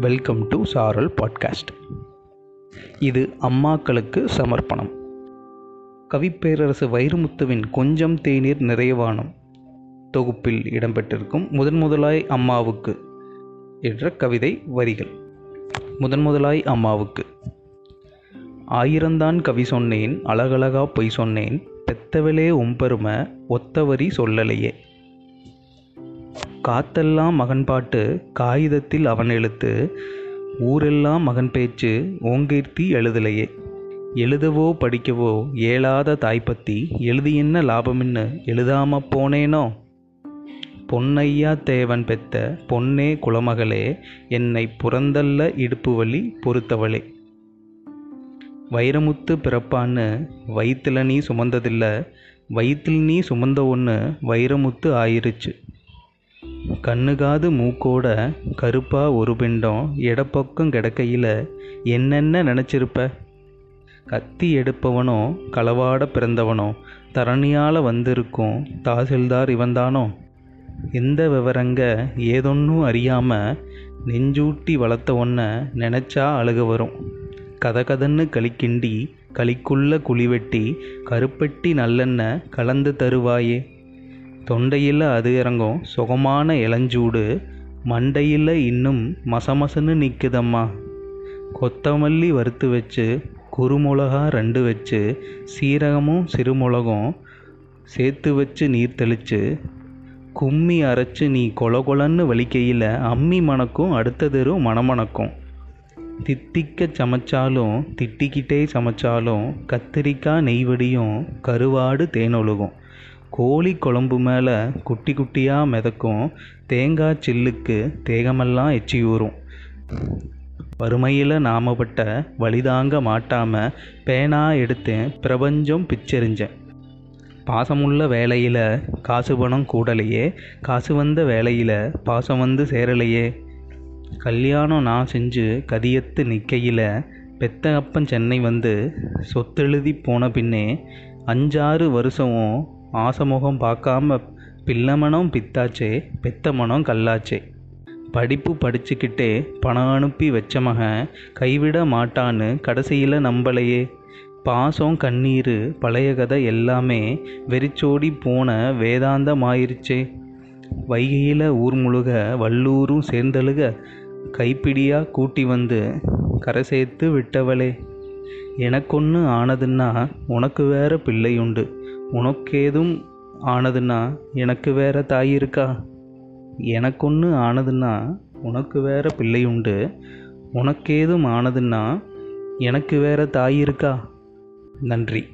Welcome to சாரல் podcast இது அம்மாக்களுக்கு சமர்ப்பணம். கவிப்பேரரசு வைரமுத்துவின் கொஞ்சம் தேநீர் நிறைவானம் தொகுப்பில் இடம்பெற்றிருக்கும் முதன் முதலாய் அம்மாவுக்கு என்ற கவிதை வரிகள். முதன் முதலாய் அம்மாவுக்கு. ஆயிரந்தான் கவி சொன்னேன் அழகழகா பொய் சொன்னேன் பெத்தவளே உம்பெருமை ஒத்தவரி சொல்லலையே. காத்தெல்லாம் மகன் பாட்டு காகிதத்தில் அவன் எழுத்து ஊரெல்லாம் மகன் பேச்சு ஓங்கீர்த்தி எழுதலையே. எழுதவோ படிக்கவோ ஏழாத தாய்ப்பத்தி எழுதி என்ன லாபமின்னு எழுதாம போனேனோ? பொன்னையா தேவன் பெத்த பொன்னே குலமகளே என்னை புறந்தல்ல இடுப்பு வழி பொறுத்தவளே. வைரமுத்து பிறப்பான்னு வயிற்றுல நீ சுமந்ததில்ல வயிற்றில் நீ சுமந்த ஒன்று வைரமுத்து ஆயிருச்சு. கண்ணுகாது மூக்கோட கருப்பா ஒரு பிண்டம் இடப்பக்கம் கிடக்கையில் என்னென்ன நினச்சிருப்ப? கத்தி எடுப்பவனோ களவாட பிறந்தவனோ தரணியால் வந்திருக்கும் தாசில்தார் இவன்தானோ? இந்த விவரங்க ஏதொன்னும் அறியாமல் நெஞ்சூட்டி வளர்த்த ஒன்ன நினச்சா அழுக வரும். கதகதன்னு களிக்கிண்டி களிக்குள்ள குழி வெட்டி கருப்பெட்டி நல்லெண்ணெய் கலந்து தருவாயே. தொண்டையில் அது இறங்கும். சுகமான இளஞ்சூடு. மண்டையில் இன்னும் மசமசன்னு நிற்குதம்மா கொத்தமல்லி வறுத்து வச்சு குறுமுளகா ரெண்டு வச்சு சீரகமும் சிறுமிளகும் சேர்த்து வச்சு நீர் தெளித்து கும்மி அரைச்சி நீ கொல கொலன்னு வலிக்கையில் அம்மி மணக்கும் அடுத்த தெரு மணமணக்கும் தித்திக்க சமைச்சாலும் திட்டிக்கிட்டே சமைச்சாலும் கத்திரிக்காய் நெய்வடியும் கருவாடு தேனொழுகும். கோழி குழம்பு மேலே குட்டி குட்டியாக மிதக்கும் தேங்காய் சில்லுக்கு தேகமெல்லாம் எச்சி ஊறும். வறுமையில் நாமப்பட்ட வழிதாங்க மாட்டாமல் பேனா எடுத்தேன் பிரபஞ்சம் பிச்செறிஞ்சேன். பாசமுள்ள வேலையில் காசு பணம் கூடலையே காசு வந்த வேலையில் பாசம் வந்து சேரலையே. கல்யாணம் நான் செஞ்சு கதியத்து நிற்கையில் பெத்த அப்பன் சென்னை வந்து சொத்தெழுதி போன பின்னே அஞ்சாறு வருஷமும் ஆசமுகம் பார்க்காம பிள்ளமனம் பித்தாச்சே பெத்த மனம் கல்லாச்சே. படிப்பு படிச்சுக்கிட்டே பணம் அனுப்பி வச்ச மகன் கைவிட மாட்டான்னு கடைசியில் நம்பலையே. பாசம் கண்ணீர் பழைய கதை எல்லாமே வெறிச்சோடி போன வேதாந்தமாயிருச்சே. வைகையில் ஊர் முழுக வல்லூரும் சேர்ந்தழுக கைப்பிடியாக கூட்டி வந்து கரை சேர்த்து விட்டவளே. எனக்கொன்று ஆனதுன்னா உனக்கு வேற பிள்ளையுண்டு. உனக்கேதும் ஆனதுன்னா எனக்கு வேற தாய் இருக்கா? எனக்கொன்று ஆனதுன்னா உனக்கு வேற பிள்ளையுண்டு உனக்கேதும் ஆனதுன்னா எனக்கு வேற தாய் இருக்கா? நன்றி.